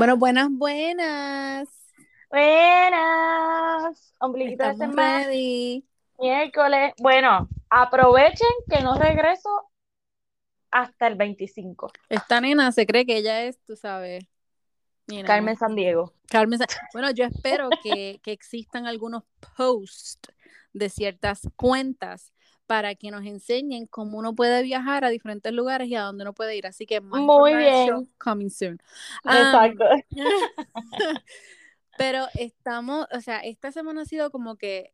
Bueno, buenas, buenas. Buenas. Ombliguito de semana. ready. Miércoles. Bueno, aprovechen que no regreso hasta el 25. Esta nena se cree que ella es, tú sabes, Carmen San Diego. Carmen Bueno, yo espero que, que existan algunos posts de ciertas cuentas para que nos enseñen cómo uno puede viajar a diferentes lugares y a dónde uno puede ir. Así que más Muy bien. coming soon. Um, Exacto. Pero estamos, o sea, esta semana ha sido como que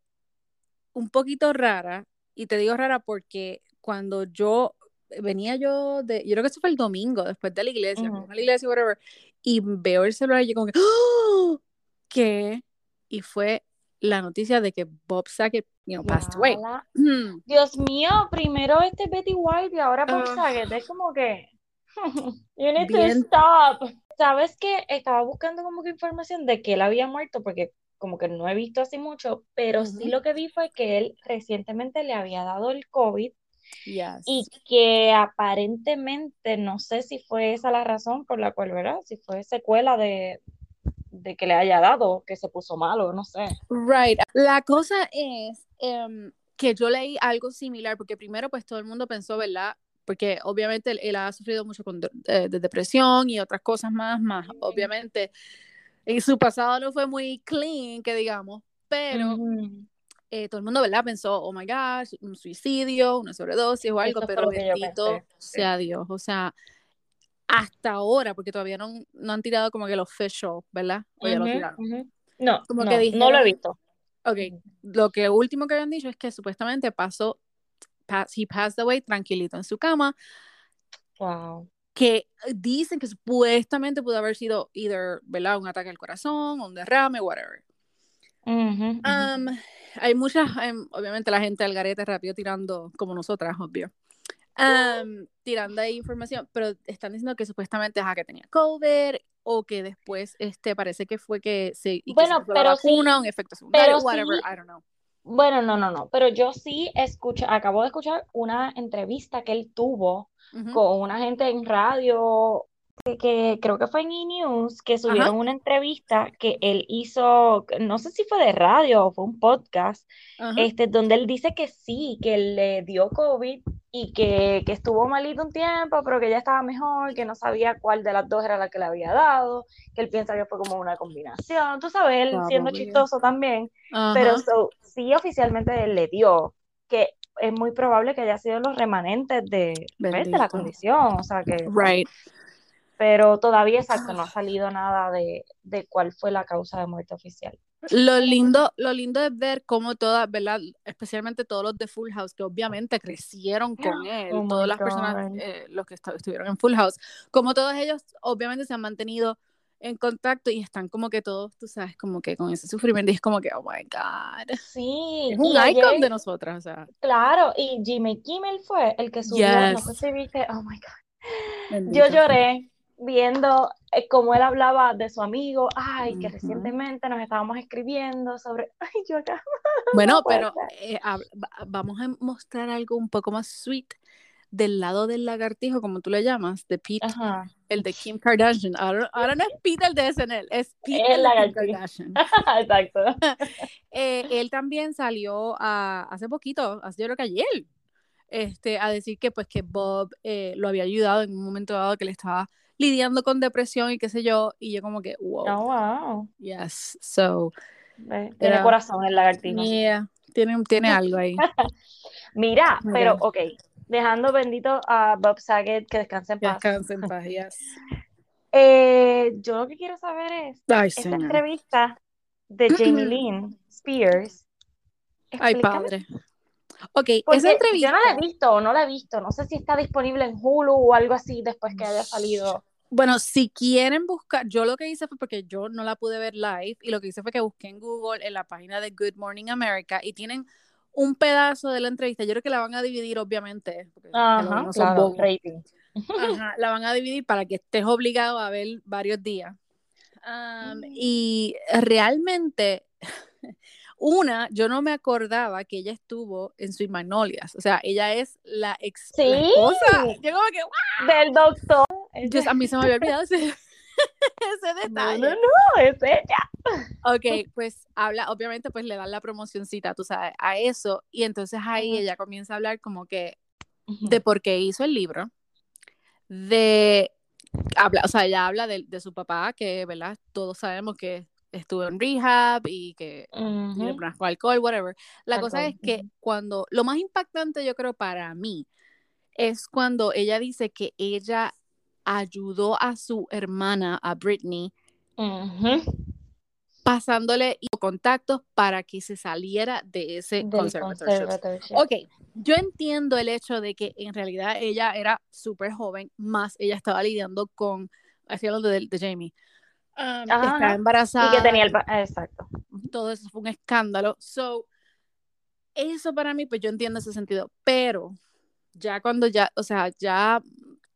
un poquito rara, y te digo rara porque cuando yo venía yo de, yo creo que eso fue el domingo, después de la iglesia, fuimos a la iglesia, whatever, y veo el celular y yo como que, ¡Oh! ¿qué? Y fue la noticia de que Bob Saget, you know, passed away. Yala. Hmm. Dios mío, primero este Betty White y ahora Bob Ah. Saget. Es como que. You need to stop. ¿Sabes qué? Estaba buscando como que información de que él había muerto porque como que no he visto así mucho, pero sí lo que vi fue que él recientemente le había dado el COVID Yes. y que aparentemente, no sé si fue esa la razón por la cual, ¿verdad? Si fue secuela de, de que le haya dado, que se puso malo, no sé. Right. La cosa es em, que yo leí algo similar, porque primero pues todo el mundo pensó, ¿verdad? Porque obviamente él, él ha sufrido mucho con, de, eh, de depresión y otras cosas más, más obviamente en su pasado no fue muy clean, que digamos, pero Ujú. eh, todo el mundo, ¿verdad? Pensó, oh my gosh, un suicidio, una sobredosis o algo, Eso pero bendito sea Dios, o sea, hasta ahora, porque todavía no, no han tirado como que el official, ¿verdad? O ya lo ujú. No, Como no, que no lo he visto. Ok, lo que último que habían dicho es que supuestamente pasó, pa- he passed away tranquilito en su cama, Wow. que dicen que supuestamente pudo haber sido either, ¿verdad? Un ataque al corazón, un derrame, whatever. Ujú, ujú. Um, hay muchas, em, obviamente la gente al garete rápido tirando, como nosotras, obvio. Um, tirando ahí información, pero están diciendo que supuestamente ajá, que tenía COVID o que después este parece que fue que se, y que se Bueno, puso la pero sí, vacuna, un efecto secundario, pero whatever, sí, I don't know. bueno, no, no, no, pero yo sí escuché, acabo de escuchar una entrevista que él tuvo con una gente en radio, que, creo que fue en E! que subieron una entrevista que él hizo, no sé si fue de radio o fue un podcast, Ajá. este, donde él dice que sí, que le dio COVID y que, que estuvo malito un tiempo, pero que ya estaba mejor, que no sabía cuál de las dos era la que le había dado, que él piensa que fue como una combinación, tú sabes, él siendo chistoso también, pero Ajá. so, sí oficialmente le dio, que es muy probable que haya sido los remanentes de, pues, de la condición, o sea que, Right. Pero todavía exacto, no ha salido nada de, de cuál fue la causa de muerte oficial. Lo lindo, lo lindo es ver cómo todas, ¿verdad? Especialmente todos los de Full House, que obviamente crecieron con él, Oh todas las personas, eh, los que estuvieron en Full House, como todos ellos, obviamente se han mantenido en contacto y están como que todos, tú sabes, como que con ese sufrimiento, y es como que, oh my God, Sí, es un y ayer, icon de nosotras, o sea, claro, y Jimmy Kimmel fue el que subió, no sé yes, si viste, oh my God. Yo bendito. lloré viendo eh, cómo él hablaba de su amigo, ay, que recientemente nos estábamos escribiendo sobre, ay, yo acá, Bueno, no pero eh, vamos a mostrar algo un poco más sweet del lado del lagartijo, como tú le llamas, de Pete, Ajá, el de Kim Kardashian. Ahora, ahora no es Pete el de SNL, es Pete el Kim lagartijo. Kardashian. Exacto. Eh, él también salió a- hace poquito, hace yo creo que ayer, este, a decir que pues que Bob eh, lo había ayudado en un momento dado que le estaba lidiando con depresión y qué sé yo, y yo como que, wow, Oh, wow. yes, so, Tiene era, corazón el lagartijo. yeah, tiene, tiene algo ahí. Mira, pero Ok, dejando bendito a Bob Saget, que descanse en paz. descanse en paz, yes. Eh, yo lo que quiero saber es, Ay, esta entrevista de Jamie Lynn Spears, Ay, padre. Ok, esa porque yo no la he entrevista, visto, no la he visto, no sé si está disponible en Hulu o algo así después que haya salido. bueno, si quieren buscar, yo lo que hice fue porque yo no la pude ver live y lo que hice fue que busqué en Google en la página de Good Morning America y tienen un pedazo de la entrevista. Yo creo que la van a dividir, obviamente, porque Ajá, no son claro, rating. Ajá, la van a dividir para que estés obligado a ver varios días. Um, y realmente, una, yo no me acordaba que ella estuvo en Sweet Magnolias. O sea, ella es la ex la Sí, esposa. Yo como que, del doctor. Yo- a mí se me había olvidado ese, ese detalle. No, no, no, es ella. Ok, pues habla, obviamente, pues le dan la promocioncita, tú sabes, a eso. Y entonces ahí ella comienza a hablar como que de por qué hizo el libro, de, habla, o sea, ella habla de, de su papá, que, ¿verdad? Todos sabemos que estuvo en rehab y que problemas con alcohol, whatever. La cosa Alcohol, es que ujú. cuando, lo más impactante yo creo para mí es cuando ella dice que ella ayudó a su hermana, a Britney, Ujú. pasándole contactos para que se saliera de ese conservatorship. conservatorship. Ok, yo entiendo el hecho de que en realidad ella era súper joven, más ella estaba lidiando con, estoy hablando de, de Jamie, um, que estaba embarazada, Y que tenía el... Exacto. todo eso fue un escándalo. So, eso para mí, pues yo entiendo ese sentido, pero ya cuando ya, o sea, ya,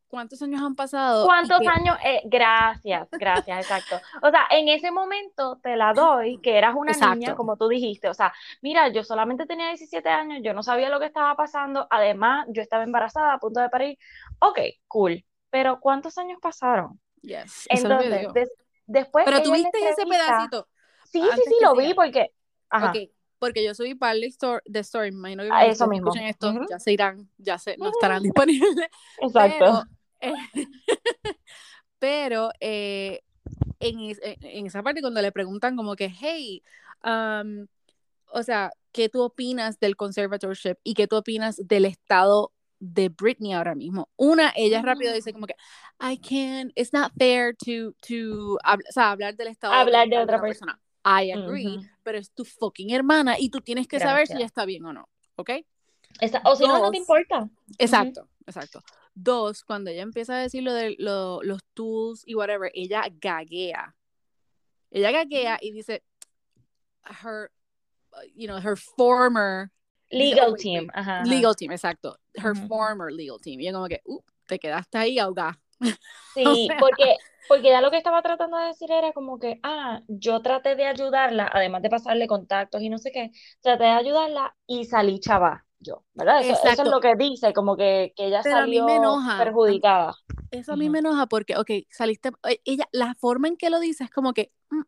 ¿cuántos años han pasado? ¿Cuántos años? Eh, gracias, gracias, exacto. O sea, en ese momento te la doy, que eras una niña, como tú dijiste. O sea, mira, yo solamente tenía 17 años, yo no sabía lo que estaba pasando. Además, yo estaba embarazada, a punto de parir. Ok, cool. Pero ¿cuántos años pasaron? Yes, Entonces, des- después. Pero tuviste ese pedacito. Sí, sí, sí, lo vi porque. Ajá. Porque yo subí par de story, me imagino que Ah, eso mismo. escuchen esto, Ujú. ya se irán, ya se, no estarán disponibles. Exacto. Pero, eh, pero eh, en- en esa parte cuando le preguntan como que, hey, um, o sea, ¿qué tú opinas del conservatorship y qué tú opinas del estado de Britney ahora mismo? Una, ella rápido dice como que, I can't, it's not fair to, to hab- o sea, hablar del estado Hablar de otra persona. I agree, Ujú. pero es tu fucking hermana y tú tienes que saber si ella está bien o no, ¿ok? Esa- o si no, no te importa. Exacto, exacto. Dos, cuando ella empieza a decir lo de lo- los tools y whatever, ella gaguea. Ella gaguea y dice, her, uh, you know, her former Legal oh, team. Ajá, ajá. legal team, exacto. Her former legal team. Y yo como que, uh, te quedaste ahí ahogada. Sí, O sea- porque, porque ya lo que estaba tratando de decir era como que, ah, yo traté de ayudarla, además de pasarle contactos y no sé qué, traté de ayudarla y salí chava yo, ¿verdad? Eso, eso es lo que dice, como que, que ella Pero a mí me salió enoja. perjudicada. Eso a mí me enoja porque, ok, saliste, eh, ella, la forma en que lo dice es como que, mm,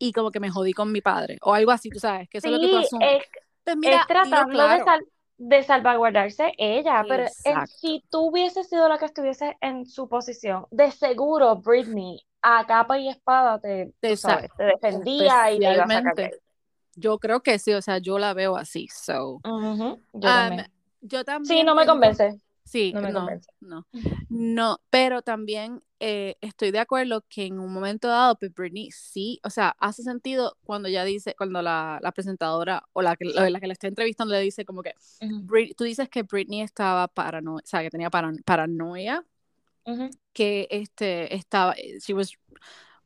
y como que me jodí con mi padre, o algo así, tú sabes, que eso es lo que tú asumes. es, Pues es mira, tratando de, claro. sal- de salvaguardarse ella, pero en- si tú hubieses sido la que estuviese en su posición, de seguro Britney a capa y espada te, sabes, te defendía y te iba a sacar yo creo que sí, o sea, yo la veo así, so. Yo Um, también. yo Sí, también no me convence. Sí, no me no, no, no, pero también eh, estoy de acuerdo que en un momento dado, pues Britney sí, o sea, hace sentido cuando ella dice, cuando la, la presentadora o la que, la, la que la está entrevistando le dice como que, Ujú, Brit- tú dices que Britney estaba paranoia, o sea, que tenía paran- paranoia, ujú. que este, estaba, she was,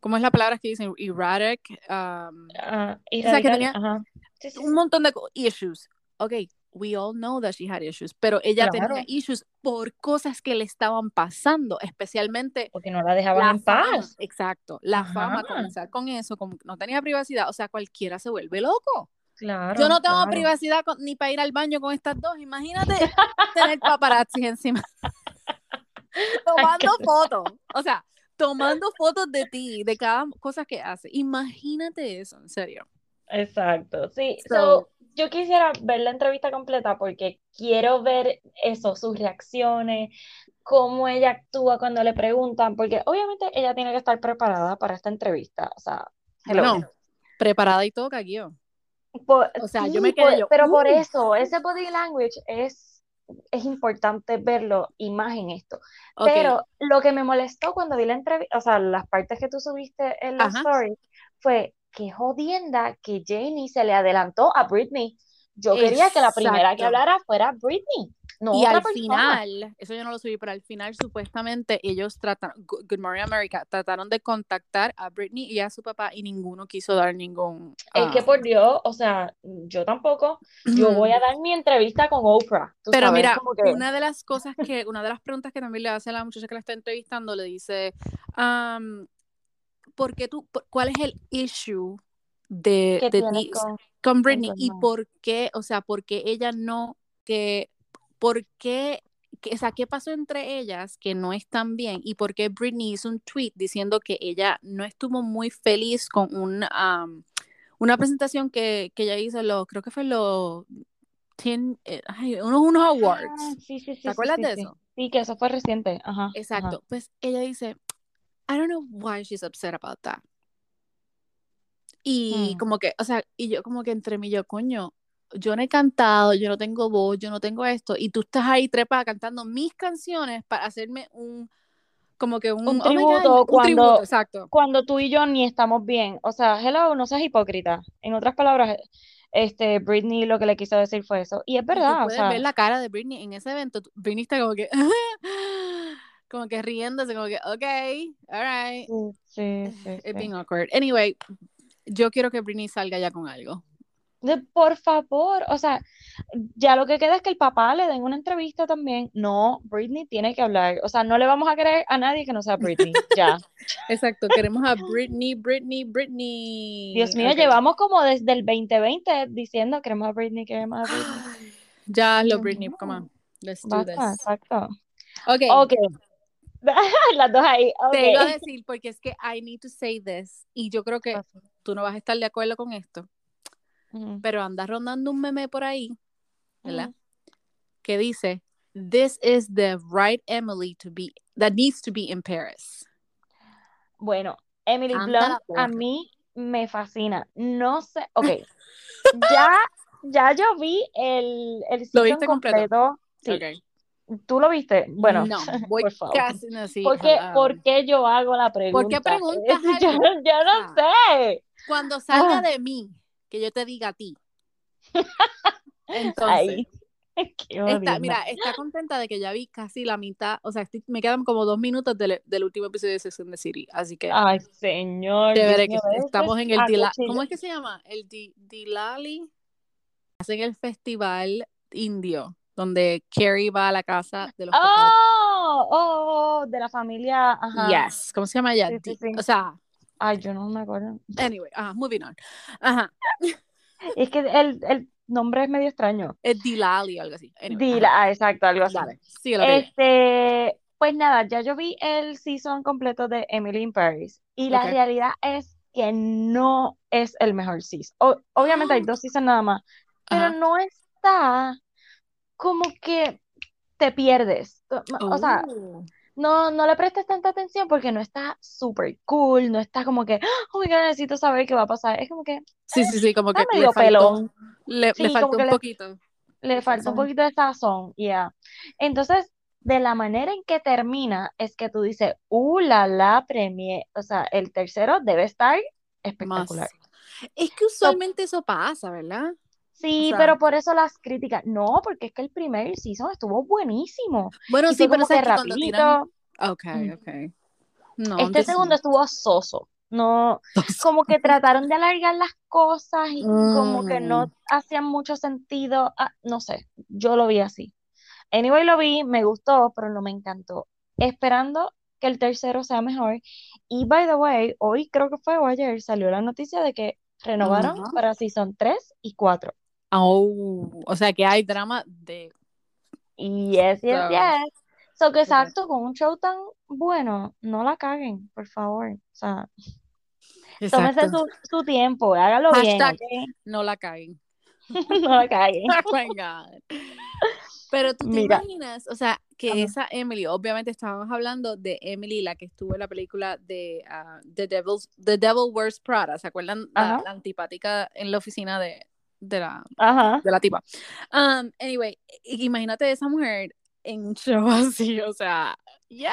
¿cómo es la palabra que dicen? Erratic, um, Ah, O sea, que tenía ajá. Sí, sí, un montón de issues. Ok, we all know that she had issues, pero ella Claro. tenía issues por cosas que le estaban pasando, especialmente Porque no la dejaban la en fama. paz. Exacto, la fama, comenzar con eso, como no tenía privacidad, o sea, cualquiera se vuelve loco. Claro, Yo no tengo claro. privacidad con- ni para ir al baño con estas dos, imagínate tener paparazzi encima. tomando fotos, o sea, tomando fotos de ti, de cada cosa que hace. Imagínate eso, en serio. Exacto, sí. So- So, yo quisiera ver la entrevista completa porque quiero ver eso, sus reacciones, cómo ella actúa cuando le preguntan, porque obviamente ella tiene que estar preparada para esta entrevista. O sea. Bueno, preparada y todo. Por- O sea, sí, yo me quedé por- yo, pero por "Uh". eso, ese body language es, es importante verlo y más en esto. Pero lo que me molestó cuando vi la entrevista, o sea, las partes que tú subiste en los Ajá. stories, fue que jodienda que Jamie se le adelantó a Britney. Yo quería que la primera que hablara fuera Britney, no y al persona. final, eso yo no lo subí, pero al final supuestamente ellos trataron, Good Morning America, trataron de contactar a Britney y a su papá y ninguno quiso dar ningún... Es que ah, por Dios, o sea, yo tampoco, yo voy a dar mi entrevista con Oprah, Pero sabes, mira, que, una de las cosas que, una de las preguntas que también le hace a la muchacha que la está entrevistando, le dice, um, ¿por qué tú, por- cuál es el issue de, ¿qué de ti con, con con Britney tu y por qué, o sea, por qué ella no, que, por qué que, o sea, ¿qué pasó entre ellas que no están bien? ¿Y por qué Britney hizo un tweet diciendo que ella no estuvo muy feliz con un, am, una presentación que, que ella hizo, lo, creo que fue los eh, ay, unos, unos Ah, awards. sí, sí, sí, ¿Te acuerdas sí, de sí. eso? Sí, que eso fue reciente. Ajá, ajá. Exacto. Pues ella dice, I don't know why she's upset about that. Y Mm. como que, o sea, y yo como que entre mí, yo, coño, yo no he cantado, yo no tengo voz, yo no tengo esto, y tú estás ahí trepada cantando mis canciones para hacerme un, como que un, Un oh God, tributo un cuando- tributo, exacto. Cuando tú y yo ni estamos bien. O sea, hello, no seas hipócrita. En otras palabras, este, Britney lo que le quiso decir fue eso. Y es Y tú verdad, o puedes sea, ver la cara de Britney en ese evento, Britney está como que, como que riéndose, como que, ok, alright, sí, sí, sí, it's sí. being awkward. Anyway, yo quiero que Britney salga ya con algo. De- por favor, o sea, ya lo que queda es que el papá le den una entrevista también. No, Britney tiene que hablar. O sea, no le vamos a creer a nadie que no sea Britney. Ya. Exacto, queremos a Britney, Britney, Britney. Dios mío, Ok. llevamos como desde el 2020 diciendo queremos a Britney, queremos a Britney. Ya lo Britney, come on. Let's do Basta, this. exacto. Ok, Ok. Las dos ahí. te iba a decir porque es que I need to say this y yo creo que tú no vas a estar de acuerdo con esto, Ujú. pero anda rondando un meme por ahí, ¿verdad? Ujú. Que dice, this is the right Emily to be, that needs to be in Paris. Bueno, Emily Blunt a mí me fascina. No sé, ok. Ya, ya yo vi el, el ¿Lo viste completo? Sí. ¿Tú lo viste? Bueno, no, voy por favor. casi no, sí, ¿Por qué, por qué yo hago la pregunta? ¿Por qué preguntas Es- yo, no Ah. sé. Cuando salga Ah. de mí, que yo te diga a ti. Entonces, Ay, Está, mira, está contenta de que ya vi casi la mitad, o sea, estoy- me quedan como dos minutos del, del último episodio de and the City, así que Ay, señor. Chévere que estamos en el Dila, cuchillo. ¿cómo es que se llama? El Di- Dilali. Hacen el festival indio, donde Carrie va a la casa de los papás. Oh, oh, oh, de la familia. Ajá. Yes, ¿cómo se llama ella? Sí, sí, Di- sí. O sea, Ay, yo no me acuerdo. anyway, ajá, moving on. Ajá, Es que el, el nombre es medio extraño. es Dilali o algo así. Anyway, Dila, ah, exacto, algo así. dale. Este, pues nada, ya yo vi el season completo de Emily in Paris y la realidad es que no es el mejor season. O- obviamente hay dos seasons nada más, pero Ajá. no está como que te pierdes. O sea, Oh. no, no le prestes tanta atención porque no está súper cool, no está como que, oh my God, necesito saber qué va a pasar. Es como que Sí, sí, sí, como que le faltó, pelón. le, Sí, le faltó un poquito. le falta un poquito de sazón, ya. Entonces, de la manera en que termina, es que tú dices, uh, la la premier, o sea, el tercero debe estar Más. espectacular. Es que usualmente eso pasa, ¿verdad? Sí, o sea- pero por eso las críticas, no, porque es que el primer season estuvo buenísimo. Bueno, Y sí, pero que cuando tiran. rapidito. Ok, ok. No, Este segundo no. estuvo soso. No, como que trataron de alargar las cosas y como que no Mm. hacían mucho sentido. Ah, no sé, yo lo vi así. Anyway, lo vi, me gustó, pero no me encantó. Esperando que el tercero sea mejor. Y by the way, hoy creo que fue o ayer salió la noticia de que renovaron para season 3 y 4. Oh, o sea que hay drama de. Yes, yes, So, yes. So que exacto, con un show tan bueno, no la caguen, por favor. O sea, tómese su, su tiempo, hágalo bien, Hashtag ¿ok? no la caguen. No la caguen. Oh my God. Pero tú te Mira. imaginas, o sea, que Ajá. esa Emily, obviamente estábamos hablando de Emily, la que estuvo en la película de ah, The, Devil's, The Devil Wears Prada, ¿se acuerdan? La, la antipática en la oficina de, de, la, Ajá. de la tipa. Um, anyway, imagínate esa mujer en un show así, o sea, yes.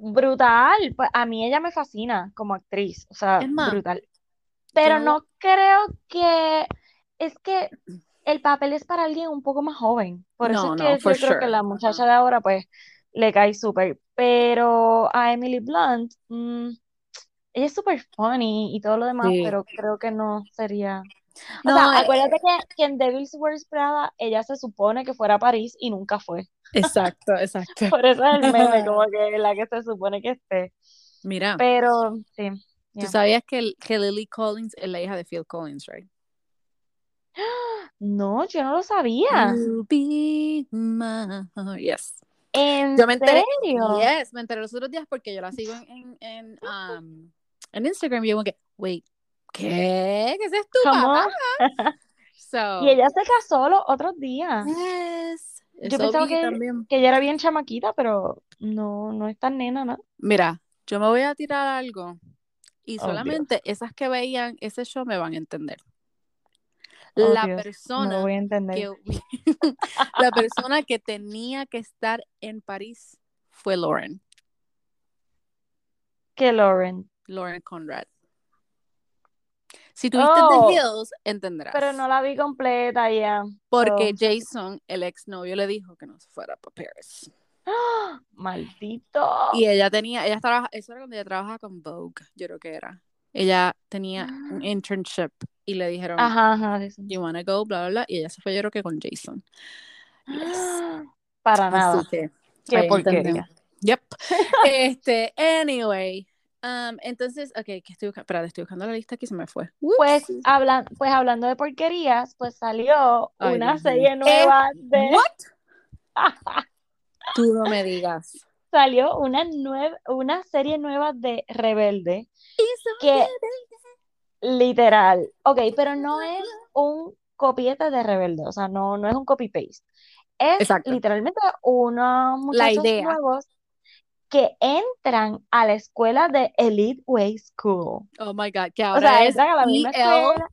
Brutal. Pues a mí ella me fascina como actriz, o sea, Es más, brutal. Pero yo- no creo que es que el papel es para alguien un poco más joven. Por eso No, es no, que yo creo que sure. la muchacha de ahora pues le cae súper. Pero a Emily Blunt, mm, ella es súper funny y todo lo demás, Sí. pero creo que no sería. O No, sea, eh, acuérdate que, que en Devil's Wears Prada ella se supone que fuera a París y nunca fue. exacto, exacto. Por eso es el meme, como que la que se supone que esté. Mira, Pero sí, tú sabías que, que Lily Collins es la hija de Phil Collins, right? No, yo no lo sabía. Be my heart. Yes. ¿En Yo me enteré, serio? yes, me enteré los otros días porque yo la sigo en, en, en, um, en Instagram y yo como que, wait, ¿qué? ¿Qué es? ¿Cómo? So, Y ella se casó los otros días. yes. Yo pensaba que, también. que ella era bien chamaquita, pero no, no es tan nena, ¿no? Mira, yo me voy a tirar algo y Oh, Dios. solamente esas que veían ese show me van a entender. Oh, La Dios, no lo persona voy a entender. que la persona que tenía que estar en París fue Lauren, Que Lauren. Lauren Conrad. Si tuviste Oh, The Hills, entenderás. pero no la vi completa ya. Porque So, Jason, el exnovio, le dijo que no se fuera para Paris. ¡ah! Maldito. Y ella tenía, ella trabaja, eso era cuando ella trabajaba con Vogue, yo creo que era. Ella tenía un internship y le dijeron, Ajá, ajá. dicen. you wanna go, bla, bla, bla, y ella se fue yo creo que con Jason. Yes. Para nada. Así que, Qué porquería. entendemos. Yep. este, anyway. Um, entonces, ok, que estoy buscando, espérate, estoy buscando la lista aquí, se me fue. Pues, hablan, pues hablando de porquerías, pues salió Ay, una serie nueva de. What? Tú no me digas. Salió una, nueva, una serie nueva de Rebelde. Que- Literal. Ok, pero no es un copiete de Rebelde, o sea, no, no es un copy-paste. Es Exacto. literalmente unos muchachos idea. nuevos que entran a la escuela de Elite Way School. Oh my God, que O sea, es entran a la misma EL, escuela.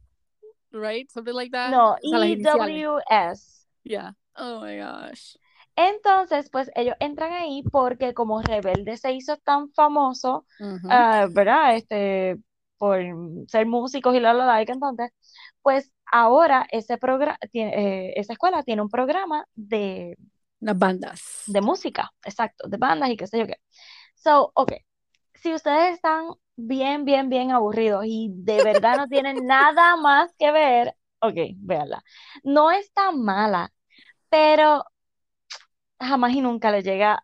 right? Something like that. No. EWS. Yeah. Oh my gosh. Entonces, pues ellos entran ahí porque como Rebelde se hizo tan famoso, ah, ¿verdad? Este, por ser músicos y la, la, la, y cantantes, pues ahora ese programa, esa escuela tiene un programa de, Las bandas. de música, exacto, de bandas y qué sé yo qué. So, ok, si ustedes están bien, bien, bien aburridos y de verdad no tienen nada más que ver, ok, véanla. No está mala, pero jamás y nunca le llega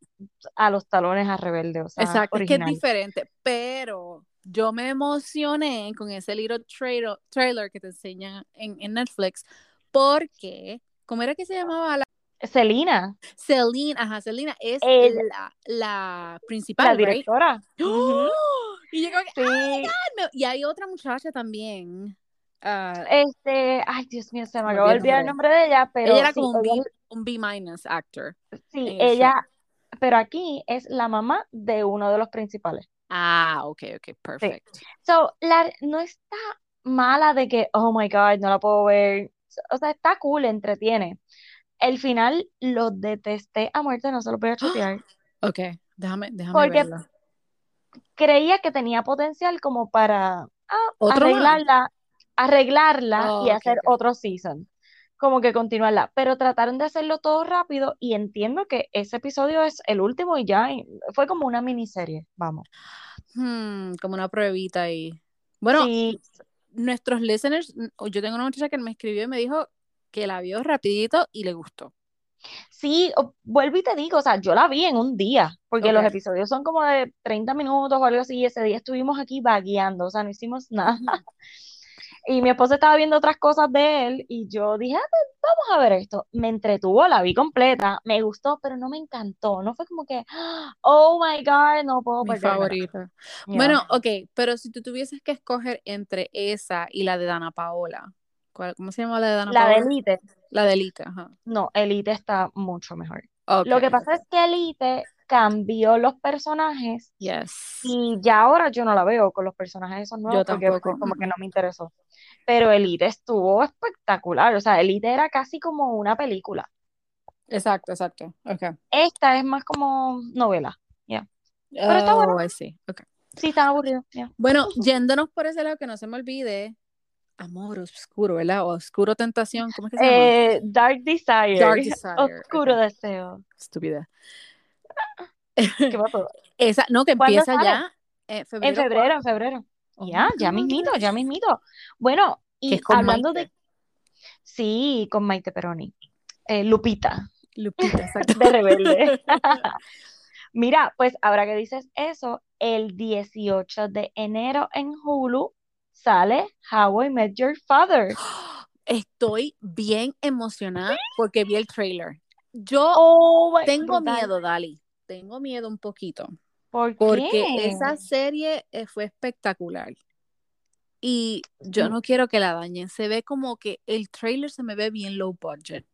a los talones a Rebelde, o sea, Exacto, es que es original. diferente, pero yo me emocioné con ese little trailer, trailer que te enseñan en, en Netflix, porque, ¿cómo era que se llamaba? La, Selena, Celine, ajá, Selena es la, la principal, la directora. ¡Oh! Y yo como que, Sí, "Ah, y hay otra muchacha también. ah, este, ay Dios mío, se me acabó de olvidar el nombre de ella, pero ella era sí, como un ella- B, un B minus actor. sí, ella, pero aquí es la mamá de uno de los principales. Ah, ok, ok, perfect. So, la, no está mala de que, oh my God, no la puedo ver. O sea, está cool, entretiene. El final lo detesté a muerte, no se lo voy a chotear. Ok, déjame, déjame Porque verla. Creía que tenía potencial como para ah, arreglarla, arreglarla Oh, y hacer otro season. Como que continuarla. Pero trataron de hacerlo todo rápido y entiendo que ese episodio es el último y ya fue como una miniserie. Vamos. Hmm, como una pruebita ahí. Bueno, Sí, nuestros listeners, yo tengo una muchacha que me escribió y me dijo que la vio rapidito y le gustó. Sí, vuelvo y te digo, o sea, yo la vi en un día, porque los episodios son como de 30 minutos o algo así, y ese día estuvimos aquí vagueando, o sea, no hicimos nada. Y mi esposo estaba viendo otras cosas de él, y yo dije, "Ah, pues, vamos a ver esto. Me entretuvo, la vi completa, me gustó, pero no me encantó, no fue como que, oh my God, no puedo Mi perdérmela". favorita. Bueno, ok, pero si tú tuvieses que escoger entre esa y la de Dana Paola, ¿cuál- ¿cómo se llama la de Dana La de Paola? Elite, La de Elite, ajá. no, Elite está mucho mejor. Ok, Lo que pasa es que Elite cambió los personajes yes. Y ya ahora yo no la veo con los personajes esos nuevos Yo porque tampoco. como que no me interesó. Pero Elite estuvo espectacular, o sea, Elite era casi como una película. Exacto, exacto. Ok. Esta es más como novela. Pero está oh, bueno. I see. Ok. Sí, está aburrido. ya. Bueno, yéndonos por ese lado, que no se me olvide, amor oscuro, ¿verdad? O oscuro tentación, ¿cómo es que se llama? Eh, Dark Desire. Dark Desire, Oscuro deseo. Estúpida. ¿Qué pasó? Esa, no, que ¿Cuándo empieza sale? ya eh, En febrero febrero, en 4. febrero. Oh Ya, ya mismito, ya mismito. Bueno, y hablando Maite. de... Sí, con Maite Peroni. Eh, Lupita. Lupita, exacto. de rebelde. Mira, pues ahora que dices eso, el 18 de enero en Hulu sale How I Met Your Father. Estoy bien emocionada porque vi el trailer. Yo Oh, tengo miedo, Dali. Tengo miedo un poquito. ¿Por Porque qué? esa serie eh, fue espectacular. Y yo Mm. no quiero que la dañen. Se ve como que el trailer se me ve bien low budget.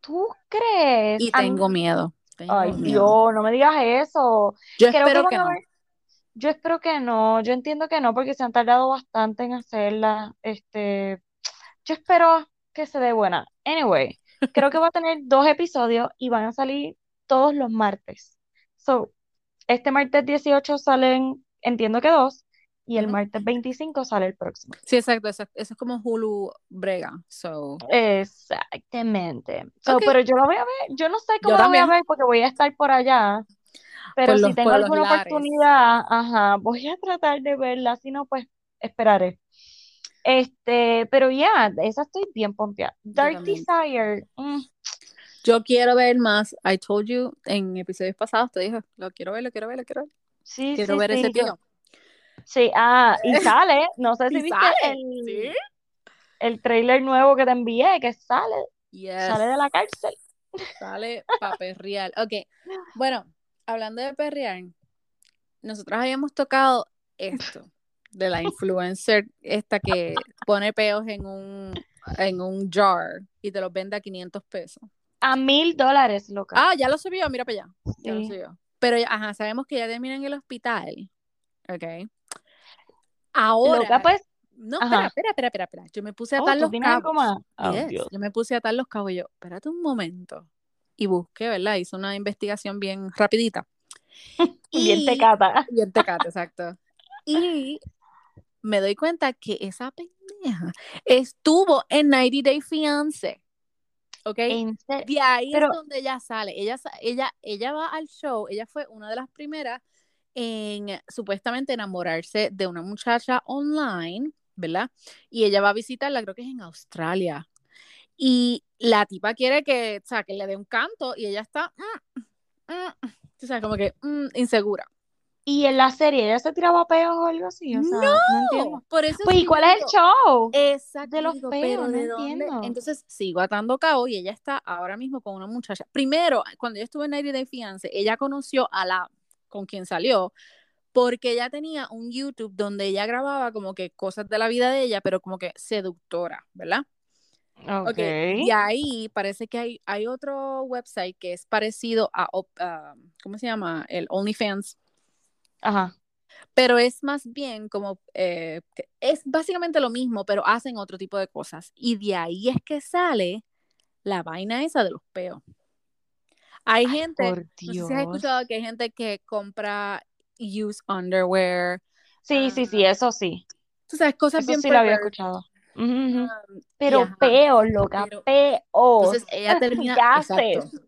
¿Tú crees? Y tengo miedo. tengo Ay, miedo. Dios, no me digas eso. Yo Creo espero que no. Yo espero que no, yo entiendo que no, porque se han tardado bastante en hacerla. Este, yo espero que se dé buena. Anyway, creo que va a tener dos episodios y van a salir todos los martes. So, este martes 18 salen, entiendo que dos, y el martes 25 sale el próximo. Sí, exacto. Eso, eso es como Hulu brega. So, Exactamente. So, pero yo lo voy a ver, yo no sé Yo cómo la voy a ver porque voy a estar por allá. Pero si tengo alguna lares. oportunidad, ajá, voy a tratar de verla, si no, pues esperaré. Este, pero ya, de esa estoy bien pompeada. Dark. Desire, mm, Yo quiero ver más. I told you en episodios pasados, te dije, lo quiero ver, lo quiero ver, lo quiero ver. sí, Quiero sí, ver ese sí, yo- tío. sí, ah, y sale, no sé si viste sale, el, ¿sí? el trailer nuevo que te envié, que sale, Yes. sale de la cárcel. Sale pa' perrear. Ok, bueno, hablando de perrear, nosotros habíamos tocado esto de la influencer esta que pone peos en un, en un jar y te los vende a 500 pesos. A mil dólares, loca. Ah, ya lo subió, mira para allá. Ya lo subió. Pero, ajá, sabemos que ya termina en el hospital. Ok. Ahora. Loca, pues, No, ajá. espera, espera, espera, espera. Yo me puse a oh, atar ¿tú los cabos. Yes, Dios. Yo me puse a atar los cabos y yo, espérate un momento. Y busqué, ¿verdad? Hice una investigación bien rapidita. Bien Y- tecata. Bien tecata, exacto. Y me doy cuenta que esa pendeja estuvo en 90 Day Fiance. ¿Ok? De ahí Pero- es donde ella sale. Ella, ella, ella va al show. Ella fue una de las primeras en supuestamente enamorarse de una muchacha online, ¿verdad? Y ella va a visitarla, creo que es en Australia. Y la tipa quiere que, o sea, que le dé un canto y ella está, mm, mm, o sea, como que mm, insegura. Y en la serie, ¿ella se tiraba peos o algo así? O sea, no entiendo. Por eso Pues, es ¿y cuál es el show? Exacto, de los digo, peos? pero No ¿de dónde? entiendo. Entonces sigo atando cabo y ella está ahora mismo con una muchacha. Primero, cuando yo estuve en 90 Day Fiance, ella conoció a la con quien salió porque ella tenía un YouTube donde ella grababa como que cosas de la vida de ella, pero como que seductora, ¿verdad? Ok. Ok, Y ahí parece que hay, hay otro website que es parecido a, ¿cómo se llama? El OnlyFans Ajá. pero es más bien como, eh, es básicamente lo mismo, pero hacen otro tipo de cosas. Y de ahí es que sale la vaina esa de los peos. Hay gente, Por no sé si Dios. has escuchado que hay gente que compra used underwear, Sí, sí, sí, Ah, eso sí. tú sabes, cosas Eso bien sí lo había escuchado. Pero ajá, peos, loca, pero-. Entonces ella termina, Gases. exacto.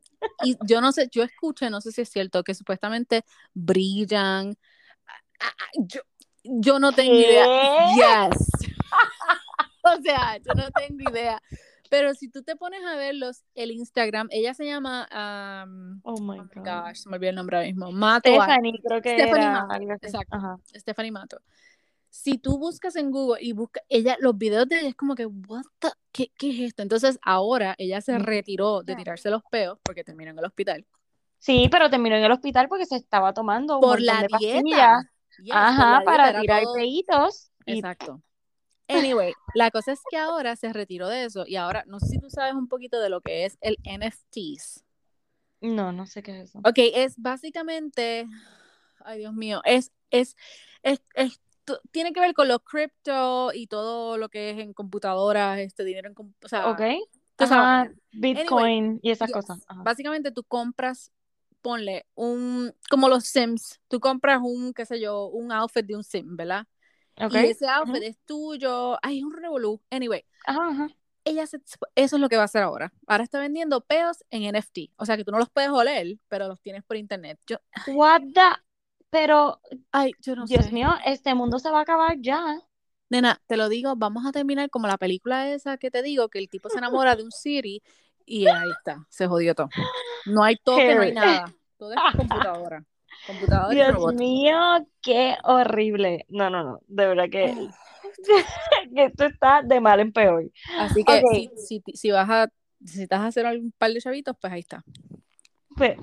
Y yo no sé, yo escuché, no sé si es cierto, que supuestamente brillan. Yo, yo no tengo idea. Yes. o sea, yo no tengo idea. Pero si tú te pones a verlos, el Instagram, ella se llama, um, Oh my oh my God. gosh, se me olvidó el nombre ahora mismo, Mato. Stephanie, creo que Stephanie era Mato, exacto. Ajá. Stephanie Mato. Si tú buscas en Google y buscas, ella, los videos de ella es como que, what the, ¿qué, qué es esto? Entonces ahora ella se Mm. retiró de tirarse los peos porque terminó en el hospital. Sí, pero terminó en el hospital porque se estaba tomando un Por la de dieta. Yes, por Ajá, la dieta para tirar todo- peitos. Y Exacto. Anyway, la cosa es que ahora se retiró de eso y ahora, no sé si tú sabes un poquito de lo que es el NFTs. no, no sé qué es eso. Ok, es básicamente, ay Dios mío, es, es, es, es- tiene que ver con los cripto y todo lo que es en computadoras, este dinero en, com- o sea, Ok. tú Ajá. Bitcoin y esas Yes. cosas. Ajá. Básicamente tú compras, ponle un, como los Sims, tú compras un, qué sé yo, un outfit de un Sim, ¿verdad? Ok. Y ese outfit es tuyo, ay, es un revolú. Anyway, Ajá, ajá. ella se- eso es lo que va a hacer ahora. Ahora está vendiendo peos en NFT. O sea que tú no los puedes oler, pero los tienes por internet. Yo, What the... Pero, ay, yo no Dios sé. mío, este mundo se va a acabar ya. Nena, te lo digo, vamos a terminar como la película esa que te digo, que el tipo se enamora de un Siri y ahí está, se jodió todo. No hay toque, no hay nada. Todo es computadora. Computadora y Dios robot. mío, qué horrible. No, no, no, de verdad que... que esto está de mal en peor. Así que Ok. si, si, si vas a, necesitas hacer un par de chavitos, pues ahí está. Ve,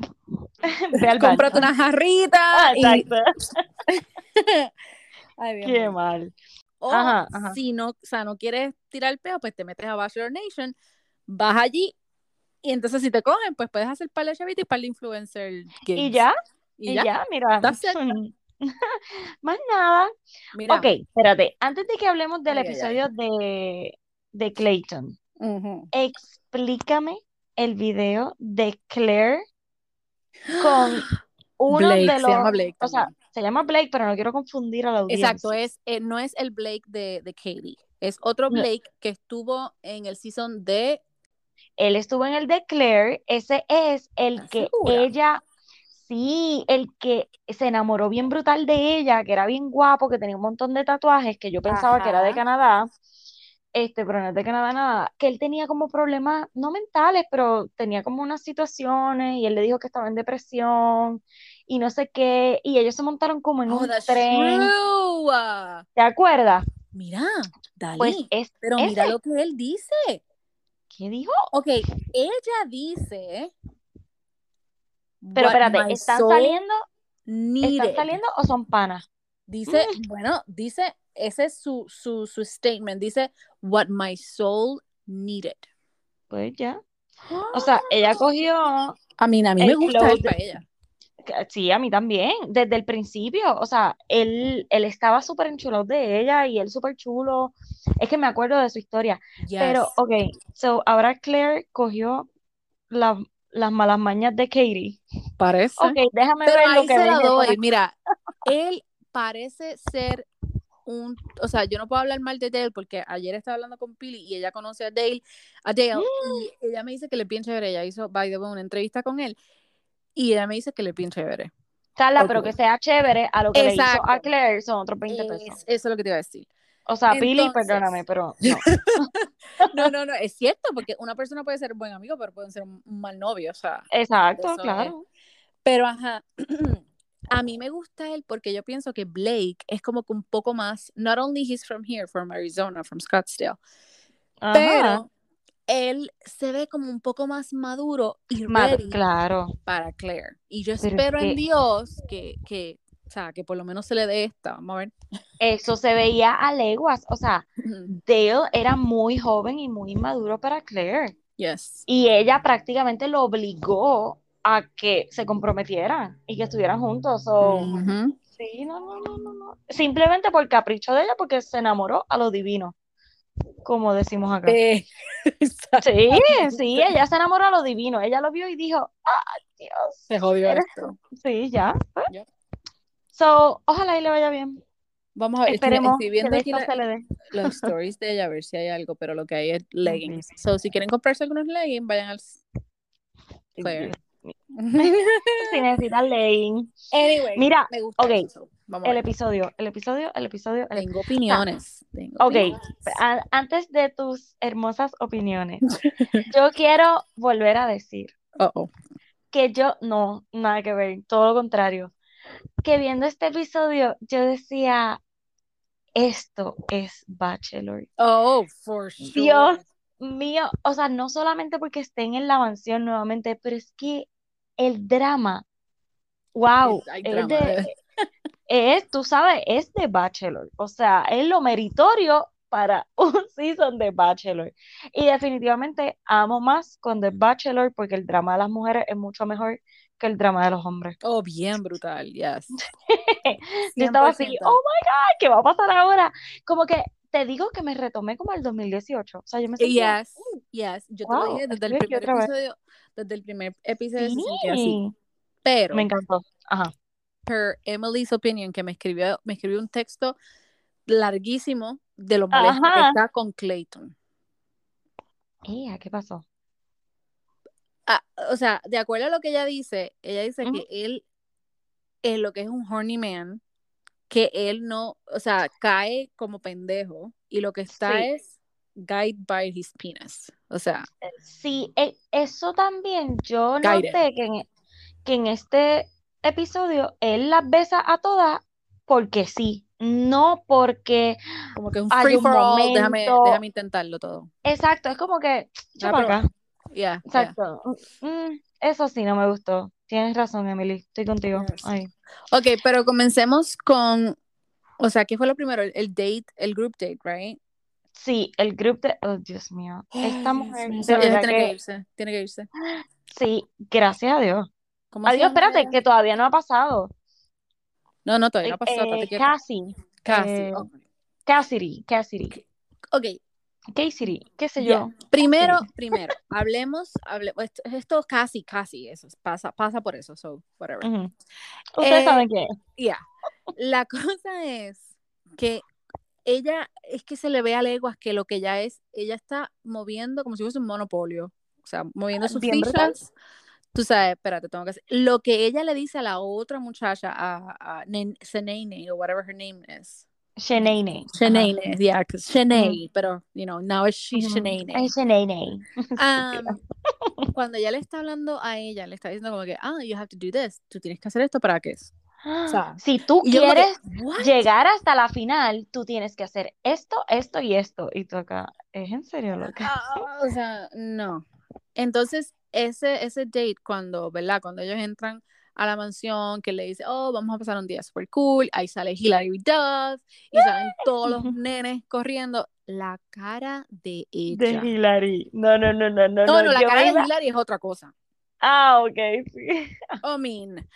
ve. Cómprate una jarrita Ah, y... exacto. Ay, Qué mal. O Ajá, ajá. si no, o sea, no quieres tirar el peo, pues te metes a Bachelor Nation, vas allí y entonces si te cogen, pues puedes hacer par de chavitos y par de influencer Y ya, Y y ya. ya, mira. It. Más nada. Mira. Ok, espérate. Antes de que hablemos del episodio de, de Clayton, explícame el video de Claire con uno Blake, de se los. llama Blake o sea, se llama Blake, pero no quiero confundir a la audiencia. Exacto, es, eh, no es el Blake de, de Katie, es otro No. Blake que estuvo en el season de Él estuvo en el de Claire, ese es el ¿Estás que segura? ella, sí, el que se enamoró bien brutal de ella, que era bien guapo, que tenía un montón de tatuajes, que yo pensaba que era de. Canadá, este, pero no es de Canadá nada, que él tenía como problemas, no mentales, pero tenía como unas situaciones y él le dijo que estaba en depresión y no sé qué, y ellos se montaron como en Oh, un tren, true. ¿te acuerdas? Mira, Dalí, Pues es pero mira ese, lo que él dice. ¿qué dijo? Ok, ella dice Pero espérate, ¿están saliendo, están saliendo o son panas? Dice, Mm. bueno, dice, ese es su, su, su statement, dice what my soul needed. Pues ya. O sea, ella cogió, A mí, a mí me gusta él para ella. sí, a mí también, desde el principio. O sea, él, él estaba súper enchulado de ella y él súper chulo. Es que me acuerdo de su historia. Pero, ok, so ahora Claire cogió la- las malas mañas de Katie. Parece. Ok, déjame Pero ver lo que se la doy. todas- Mira, él parece ser un, o sea, yo no puedo hablar mal de Dale porque ayer estaba hablando con Pili y ella conoce a Dale, a Dale y ella me dice que le es bien chévere. Ella hizo, by the way, una entrevista con él y ella me dice que le es bien chévere. Carla, Ok. pero que sea chévere a lo que le hizo a Exacto. Claire son otros 20 Es- pesos. eso es lo que te iba a decir. O sea, Pili, Entonces- perdóname, pero no. No, no, no, es cierto, porque una persona puede ser buen amigo, pero puede ser un mal novio, o sea. Exacto, claro. Pero ajá, a mí me gusta él porque yo pienso que Blake es como que un poco más, not only he's from here, from Arizona, from Scottsdale, Ajá. pero él se ve como un poco más maduro y ready claro. para Claire. Y yo Pero es espero en que- Dios que, que, o sea, que por lo menos se le dé esta, vamos a ver. Eso se veía a leguas. O sea, Dale era muy joven y muy maduro para Claire. Yes. Y ella prácticamente lo obligó a que se comprometieran y que estuvieran juntos. So, sí, no, no, no, no, no. Simplemente por capricho de ella, porque se enamoró a lo divino, como decimos acá. Eh. Sí, sí, ella se enamoró a lo divino. Ella lo vio y dijo, ¡ay, Dios! Se jodió Eres esto. Sí, ya. Ya. So, ojalá y le vaya bien. Vamos a ver, Esperemos estoy que viendo de aquí la- se le dé. los stories de ella a ver si hay algo, pero lo que hay es leggings. So, si quieren comprarse algunos leggings, vayan al Claire. Si necesitas legging. anyway, Mira, me gusta ok, eso. Vamos el episodio, el episodio, el episodio. el- Tengo opiniones. tengo Ok, opiniones. antes de tus hermosas opiniones, yo quiero volver a decir Uh-oh. que yo, no, nada que ver, todo lo contrario, que viendo este episodio yo decía, esto es Bachelor. Oh, for sure. Dios mío, o sea, no solamente porque estén en la mansión nuevamente, pero es que el drama, wow, Es- de, es, tú sabes, es de Bachelor, o sea, es lo meritorio para un season de Bachelor. Y definitivamente amo más cuando es Bachelor porque el drama de las mujeres es mucho mejor que el drama de los hombres. Oh, bien brutal, yes. Yo estaba así, 100%. oh my God, ¿qué va a pasar ahora? Como que te digo que me retomé como al 2018, o sea, yo me sentía, Yes, yes. Yo te lo dije desde el primer episodio. Desde el primer episodio se sentía así. Sí, Pero, me encantó. Ajá. per Emily's opinion, que me escribió, me escribió un texto larguísimo de lo molesto que está con Clayton. Ea, ¿qué pasó? Ah, o sea, de acuerdo a lo que ella dice, ella dice que él es lo que es un horny man, que él no, o sea, cae como pendejo y lo que está Sí. es guide by his penis. O sea, Sí, e- eso también yo Guided. noté que en, que en este episodio él las besa a todas porque sí. no porque Como que un hay free un for all, déjame, momento. déjame intentarlo todo. Exacto, es como que, Ah, acá. Yeah, yeah. Exacto. Mm, eso sí no me gustó. Tienes razón, Emily. Estoy contigo. Ay. Ok, pero comencemos con, o sea, ¿qué fue lo primero? El, date, el group date, right? Sí, el grupo de. Oh, Dios mío. Esta mujer, Dios mío, tiene que que. irse, tiene que irse. Sí, gracias a Dios. ¿Cómo se Adiós, espérate, que todavía no ha pasado. No, no, todavía no ha pasado, Eh, estate quieta. Cassie. Casi. eh, Cassidy. Ok, Cassidy, qué sé yo. Primero, primero, hablemos, hable, esto, esto casi, casi, eso, pasa, pasa por eso, so, whatever. Ustedes Eh, saben qué. Ya. La cosa es que ella, es que se le ve a leguas que lo que ella es, ella está moviendo como si fuese un monopolio. O sea, moviendo sus Bien brutal. fichas. Tú sabes, espérate, tengo que hacer. Lo que ella le dice a la otra muchacha, a, a Nen- Senene, o whatever her name is. Shanaine. Shanae, yeah, 'cause Shanae, pero, you know, now it's she's Shanae. Um, cuando ella le está hablando a ella, le está diciendo como que, ah, you have to do this, tú tienes que hacer esto para que es. sea, si tú que, quieres "What?" llegar hasta la final, tú tienes que hacer esto, esto y esto. Y tú acá, ¿es en serio loca? Ah, o sea, no. Entonces, ese, ese date, cuando, ¿verdad? Cuando ellos entran a la mansión, que le dice, oh, vamos a pasar un día super cool, ahí sale Hilary Duff, y salen todos los nenes corriendo. La cara de De ella. Hilary. No, no, no, no, no. No, no, la cara de iba- Hilary es otra cosa. Ah, ok, sí. I mean,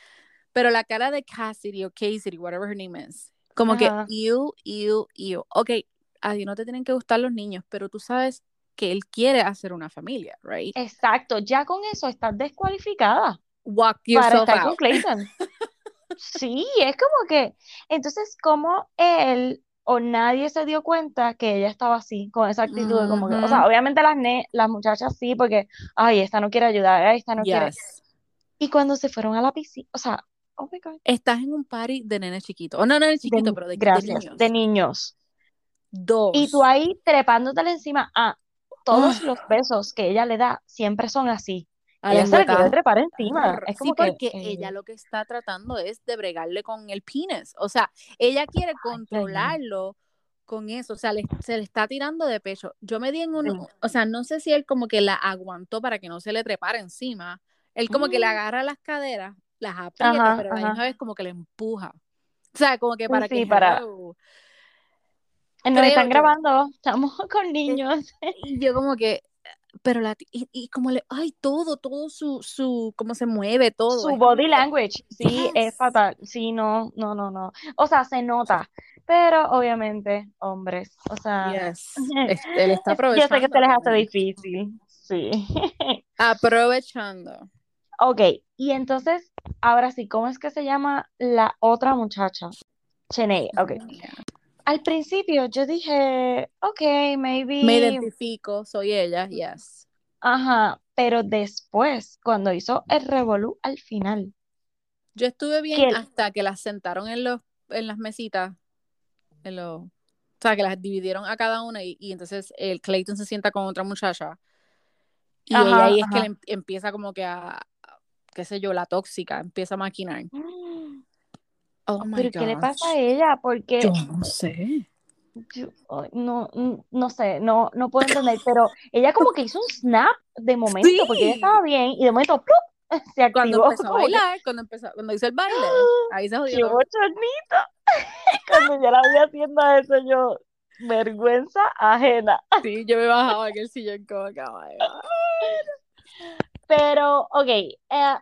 pero la cara de Cassidy o Cassidy, whatever her name is, como Ajá. que, you, you, you. Ok, a ti no te tienen que gustar los niños, pero tú sabes que él quiere hacer una familia, right? Exacto, ya con eso estás descualificada Walk para yourself estar con out. Clayton. Sí, es como que, entonces, como él o nadie se dio cuenta que ella estaba así, con esa actitud de como que, o sea, obviamente las, ne- las muchachas sí, porque, ay, esta no quiere ayudar, ay, esta no quiere. Yes. Y cuando se fueron a la piscina, o sea, oh my God, Estás en un party de nenes chiquitos. O no, no de de chiquitos, pero de, de gracias, niños. de niños. Dos. Y tú ahí trepándotele encima a todos Ah. los besos que ella le da, siempre son así. A Ella se le quiere trepar encima. Es Sí, como que, porque eh, ella lo que está tratando es de bregarle con el penis. O sea, ella quiere controlarlo con eso. O sea, le- se le está tirando de pecho. Yo me di en un. Sí. O sea, no sé si él como que la aguantó para que no se le trepara encima. Él como que le Mm. agarra las caderas, las aprieta, Ajá, pero a la ajá. misma vez como que le empuja. O sea, como que para Sí, que. para- hello. Nos creo están yo. grabando, estamos con niños. Y yo como que, pero la, y, y como le, ay, todo, todo su, su, cómo se mueve, todo. Su body language, sí, es fatal. Sí, no, no, no, no. O sea, se nota, pero obviamente, hombres, o sea, Yes. Es- él está yo sé que aprovechando. se les hace difícil. Sí. Aprovechando. Ok, y entonces, ahora sí, ¿cómo es que se llama la otra muchacha? Cheney, ok. Al principio yo dije, ok, maybe. Me identifico, soy ella, yes. Ajá, pero después, cuando hizo el revolú al final, Yo estuve bien hasta que las sentaron en los, en las mesitas, en los, o sea, que las dividieron a cada una y, y entonces el Clayton se sienta con otra muchacha y Ajá, ahí es que le em- empieza como que a, qué sé yo, la tóxica, empieza a maquinar. Oh my Pero ¿qué le pasa a ella? Porque Yo no sé. yo, no, no sé, no, no puedo entender, pero ella como que hizo un snap de momento, porque ella estaba bien y de momento ¡plup! se Cuando activó empezó a como que, bailar, cuando empezó, cuando hizo el baile, ahí se ¡qué jodió bochornito! Cuando yo la vi haciendo eso, yo, vergüenza ajena. Sí, yo me bajaba en el sillón como oh God. Pero, ok, eh,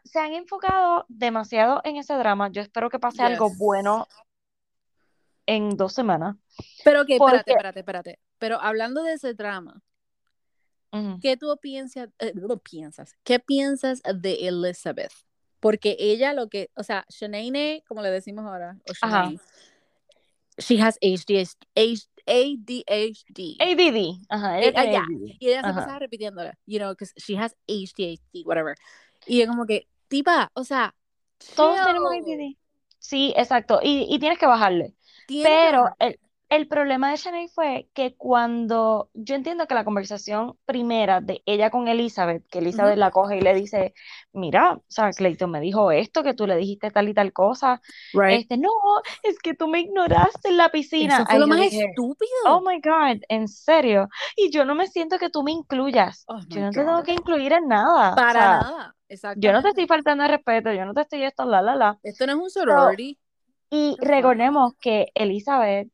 se han enfocado demasiado en ese drama. Yo espero que pase algo Yes. bueno en dos semanas. Pero que, Porque- espérate, espérate, espérate. Pero hablando de ese drama, Ujú. ¿qué tú piensas, eh, no piensas? ¿Qué piensas de Elizabeth? Porque ella lo que, o sea, Shanae, como le decimos ahora, o. Shanae, she has ADHD, ADHD. ADD. Ajá, ella tiene. ADD. Y ella se Ajá. pasaba repitiéndola, you know, because she has ADHD, whatever. Y yo como que, tipa, o sea, Todos chill. tenemos ADD. Sí, exacto. Y, y tienes que bajarle. Tiene que Pero el, el problema de Shanae fue que cuando yo entiendo que la conversación primera de ella con Elizabeth, que Elizabeth la coge y le dice, mira, o sea, Clayton me dijo esto, que tú le dijiste tal y tal cosa, Right. este, no, es que tú me ignoraste en la piscina. Eso fue lo más dije, estúpido. Oh my God, en serio. Y yo no me siento que tú me incluyas. Oh Yo no te tengo que incluir en nada. O Para sea, nada. yo no te estoy faltando el respeto, yo no te estoy esto, la, la, la. Esto no es un So, sorority. y recordemos que Elizabeth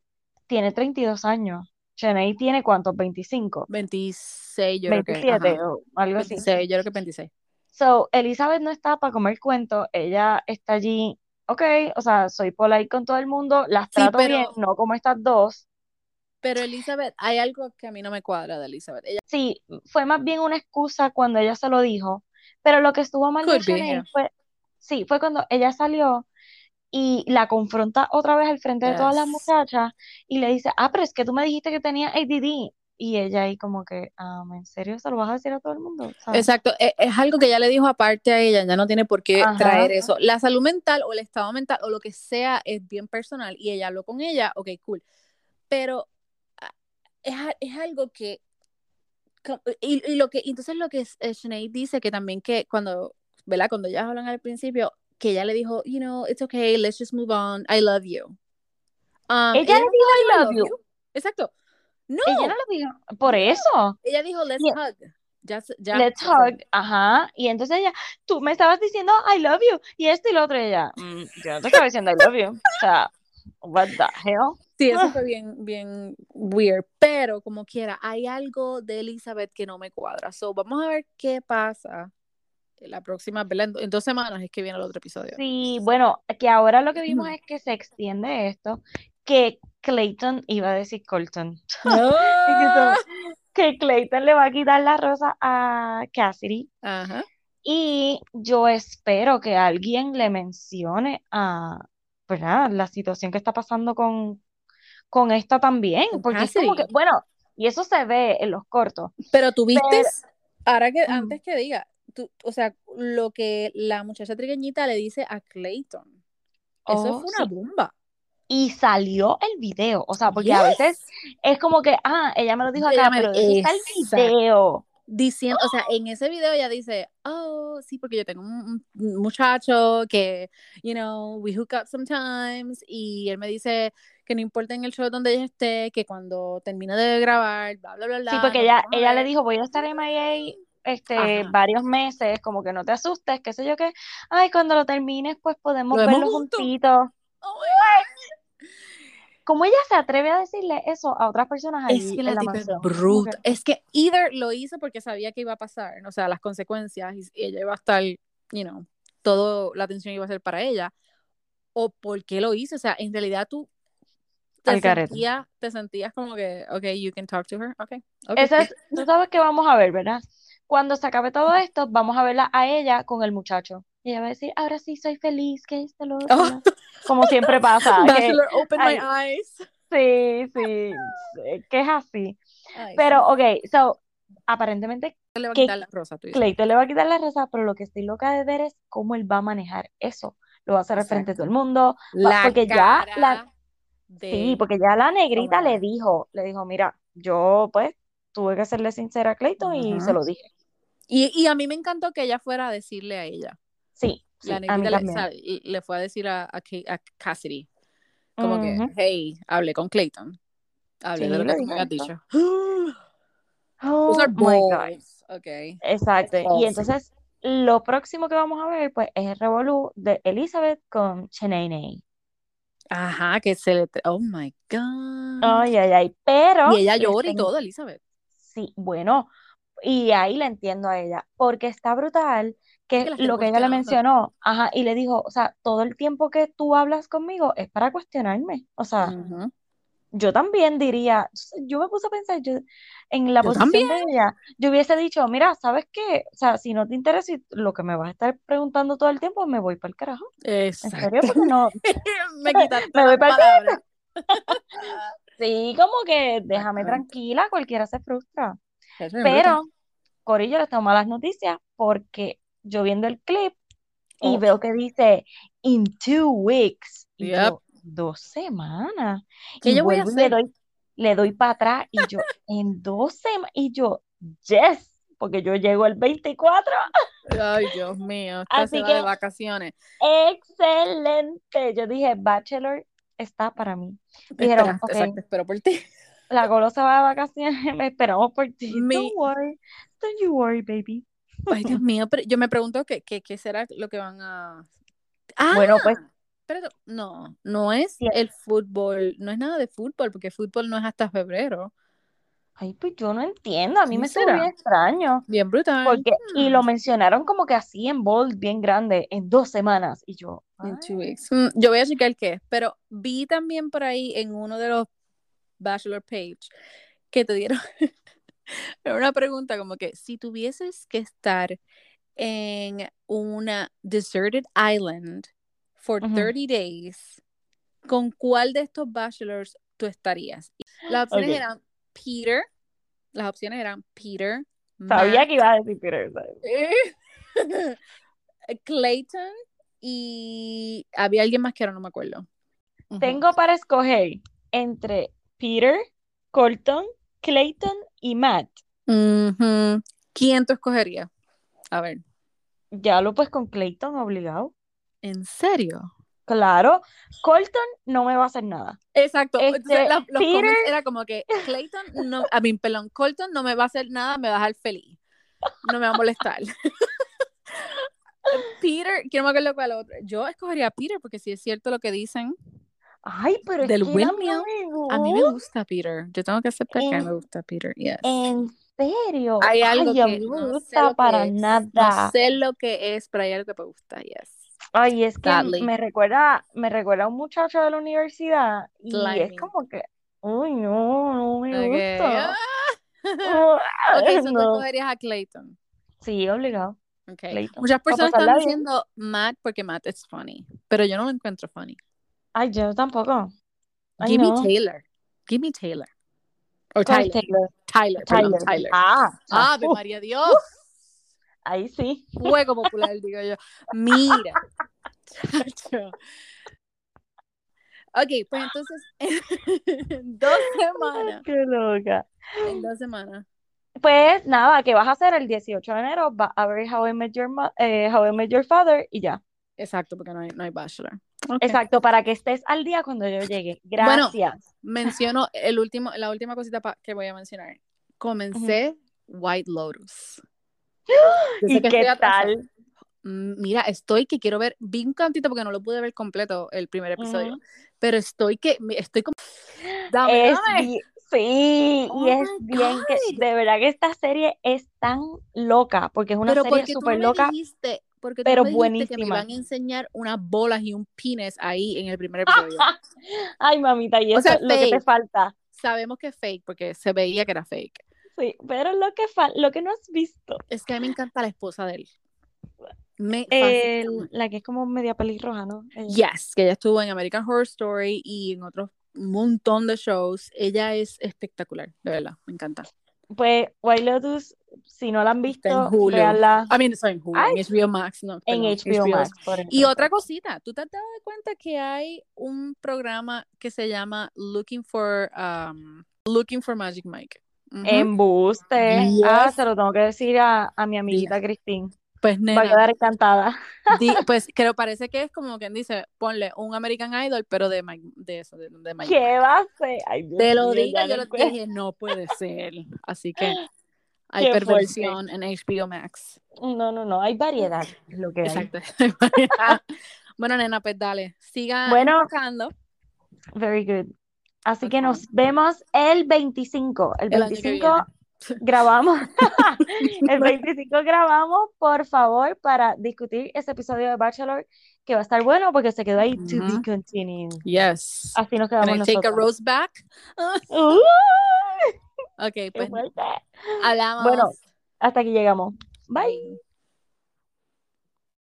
tiene 32 años. Shanae tiene cuántos, 25, 26, yo creo que. 27 o algo así. 26, yo creo que 26. So, Elizabeth no está para comer cuento, ella está allí, ok, o sea, soy polite con todo el mundo, las Sí, trato bien, pero, no como estas dos. pero Elizabeth, hay algo que a mí no me cuadra de Elizabeth. Ella Sí, fue más bien una excusa cuando ella se lo dijo, pero lo que estuvo mal de yeah. fue, sí, fue cuando ella salió y la confronta otra vez al frente de todas las muchachas y le dice, ah, pero es que tú me dijiste que tenía ADD. Y ella ahí como que, ah, ¿en serio se lo vas a decir a todo el mundo? ¿Sabes? Exacto, e- es, algo que ya le dijo aparte a ella, ya no tiene por qué Ajá, traer eso. La salud mental o el estado mental o lo que sea es bien personal y ella habló con ella, ok, cool. Pero ah, es, es algo que, y, y lo que, entonces lo que es- Sinead dice que también que cuando, ¿verdad? Cuando ellas hablan al principio, que ella le dijo, you know, it's okay, let's just move on, I love you. Um, ella ella le dijo I love you. you. Exacto. No, Ella no lo dijo. Por eso. Ella dijo, let's Y- hug. Se- ya, Let's ya fue. hug, ajá. Y entonces ella, tú me estabas diciendo I love you y esto y lo otro. Y ella, "Mm, yo no te estaba diciendo I love you. O sea, what the hell? Sí, eso Ah, fue bien, bien weird, pero como quiera, hay algo de Elizabeth que no me cuadra. So, vamos a ver qué pasa la próxima, ¿verdad? En, dos semanas es que viene el otro episodio. Sí, bueno, que ahora lo que vimos es que se extiende esto, que Clayton iba a decir Colton. No. Que Clayton le va a quitar la rosa a Cassidy. Ajá. Y yo espero que alguien le mencione a, ¿verdad? La situación que está pasando con, con esta también, porque es como que, bueno, y eso se ve en los cortos, Pero tú viste, pero, ahora que, antes que diga, tú, o sea, lo que la muchacha trigueñita le dice a Clayton, eso oh, fue una sí, bomba. y salió el video, o sea, porque a veces Yes. es como que, ah, ella me lo dijo acá, me- pero ¿dónde está el video? diciendo, o sea, en ese video ella dice, oh, sí, porque yo tengo un, un muchacho que, you know, we hook up sometimes, y él me dice que no importa en el show donde ella esté, que cuando termine de grabar, bla, bla, bla, Sí, porque nos ella, ella le dijo, voy a estar en MIA este, Ajá. varios meses, como que no te asustes, qué sé yo qué. Ay, cuando lo termines, pues podemos Lo verlo juntitos. Oh my ¿Cómo ella se atreve a decirle eso a otras personas God. Es que en la es? Como que, bruta. Es que either lo hizo porque sabía que iba a pasar, o sea, las consecuencias, y ella iba a estar, you know, todo la atención iba a ser para ella, o por qué lo hizo, o sea, en realidad tú te sentías, te sentías como que, okay, you can talk to her, okay, okay. Esa es, tú sabes que vamos a ver, ¿verdad? Cuando se acabe todo esto, vamos a verla a ella con el muchacho. Y ella va a decir, ahora sí soy feliz, que esto, lo Oh, la-". Como siempre pasa, que, open my eyes. sí, sí, sí, que es así. Ay. Pero, ok, so, aparentemente Le va a quitar la rosa, tú. Clayton le va a quitar la rosa, pero lo que estoy loca de ver es cómo él va a manejar eso. Lo va a hacer al frente de todo el Exacto. mundo, La porque ya la, sí, porque ya la negrita le dijo, le dijo, mira, yo pues tuve que serle sincera a Clayton y se lo dije. Y, y a mí me encantó que ella fuera a decirle a ella. Sí, sí, La a mí le, sea, le fue a decir a, a, a Cassidy, como que, Ujú. hey, hablé con Clayton. Hablé de Sí, lo le que tú me eso. dicho. Oh Those are my God. Okay. Exacto. Y entonces, lo próximo que vamos a ver, pues, es el revolú de Elizabeth con Cheney. Ajá, que se le... Oh, my God. Ay, ay, ay. Pero, Y ella llora y todo, Elizabeth. sí, bueno, y ahí la entiendo a ella, porque está brutal que lo que ella le mencionó, ajá, y le dijo, o sea, todo el tiempo que tú hablas conmigo es para cuestionarme. O sea, yo también diría, yo me puse a pensar, yo en la Yo posición de ella, yo hubiese dicho, mira, ¿sabes qué? O sea, si no te interesa y lo que me vas a estar preguntando todo el tiempo, me voy para el carajo. En serio, porque no, me quitaste Me voy las pa'l palabras. sí, como que déjame tranquila, cualquiera se frustra. Eso es brutal. Pero, Corillo, les tengo malas noticias porque yo viendo el clip y Oh. veo que dice in two weeks. Y Yep. yo, dos semanas. ¿Qué Y yo voy a y le hacer? doy, le doy para atrás y yo, en dos semanas, y yo, yes, porque yo llego el 24. Ay, Dios mío, esta Así se va de que- vacaciones. Excelente. Yo dije, Bachelor está para mí. Dijeron, Espera, ok. Exacto, espero por ti. La golosa va de vacaciones, me esperamos por ti. Mi- Don't worry, don't you worry, baby. Ay, Dios mío, pero yo me pregunto qué, qué, qué será lo que van a... Ah, Bueno, pues- Pero no, no es Sí. el fútbol, no es nada de fútbol, porque fútbol no es hasta febrero. Ay, pues yo no entiendo, a mí ¿Qué me será? bien extraño. Bien brutal. Porque, y lo mencionaron como que así en bold, bien grande, en dos semanas. Y yo, ay, two weeks. Mm, Yo voy a checar qué es, pero vi también por ahí en uno de los Bachelor Page que te dieron una pregunta como que si tuvieses que estar en una deserted island for Ujú. 30 days, ¿con cuál de estos bachelors tú estarías? Las opciones eran Peter, las opciones eran Peter, sabía Matt, que iba a decir Peter. ¿sabes? Clayton y había alguien más que ahora no me acuerdo. Tengo para escoger entre Peter, Colton, Clayton y Matt. ¿Quién tú escogerías? A ver, Ya lo pues con Clayton obligado. ¿en serio? Claro, Colton no me va a hacer nada. Exacto. Este, Entonces, la- los Peter- era como que Clayton no, a mí, perdón, Colton no me va a hacer nada, me va a dejar feliz. No me va a molestar. Peter, quiero me acuerdo cuál otro. Yo escogería a Peter porque si es cierto lo que dicen. Ay, pero es Del que a mí windmill, no me A mí me gusta. Peter. Yo tengo que aceptar que a mí me En- gusta Peter. Yes. ¿En serio? Hay algo Ay, a que mí me no gusta que para es. nada. No sé lo que es, pero hay algo que me gusta. Yes. Ay, es que me recuerda, me recuerda a un muchacho de la universidad y es como que, uy, no, no me Ok. gusta. Ah. Ok, Ay, so tú no. a Clayton. Sí, obligado. Okay. Muchas personas están diciendo Matt porque Matt es funny, pero yo no lo encuentro funny. Ay, yo tampoco. Ay, Give no. me Taylor. Give me Taylor. O ¿Cuál es Tyler. Taylor? Tyler, perdón, Tyler. Tyler. Ah, Ave uf, María Dios. ahí sí. Fuego popular, digo yo. Mira. Chacho. Ok, pues entonces, en dos semanas. Qué loca. En dos semanas. Pues nada, ¿qué vas a hacer el 18 de enero? Va a ver How I Met Your, eh, How I Met Your Father y ya. Exacto, porque no hay, no hay Bachelor. Exacto, para que estés al día cuando yo llegue. Bueno, Gracias. Menciono el último, la última cosita que voy a mencionar. Comencé White Lotus. Sé ¿Y que qué tal? Mm, Mira, estoy que quiero ver, vi un cantito porque no lo pude ver completo el primer episodio, pero estoy que, estoy como, dame, Es dame. sí, Oh y es my bien que, de verdad que esta serie es tan loca, porque es una pero serie súper loca, dijiste, porque tú pero me que me iban a enseñar unas bolas y un pines ahí en el primer episodio. Ay, mamita, y O eso sea, es lo que te falta. Sabemos que es fake porque se veía que era fake. Sí, pero lo que lo que no has visto. Es que a mí me encanta la esposa de él. Me fascina. la que es como media pelirroja, ¿no? Ella. Yes, que ella estuvo en American Horror Story y en otros montón de shows. Ella es espectacular, de verdad, me encanta. Pues White Lotus, si no la han Está en visto, Hulu. véanla I mean, sorry, en Hulu, en HBO Max, no, en HBO Max. por Y otra cosita, ¿tú te has dado cuenta que hay un programa que se llama Looking for um, Looking for Magic Mike? Ujú. Embuste. Yes. Ah, se lo tengo que decir a, a mi amiguita. Pues Va a nena, quedar encantada. di- pues creo parece que es como quien dice, ponle un American Idol, pero de Mike, de eso, de, de Mike. ¿Qué va a ser? Ay, Dios Te lo digo, yo lo dije, no puede ser. Así que hay perversión en HBO Max. No, no, no, hay variedad, lo que hay. Exacto. bueno, nena, pues dale. Siga Bueno. enfocando. Very good. Así que nos vemos el 25. El El año que 25 grabamos. el 25 grabamos, por favor, para discutir ese episodio de Bachelor que va a estar bueno porque se quedó ahí to be continued. Yes. Así nos Can quedamos I take a nosotros. rose back? Ok, ¡Qué pues hablamos. Bueno, hasta aquí llegamos. Bye.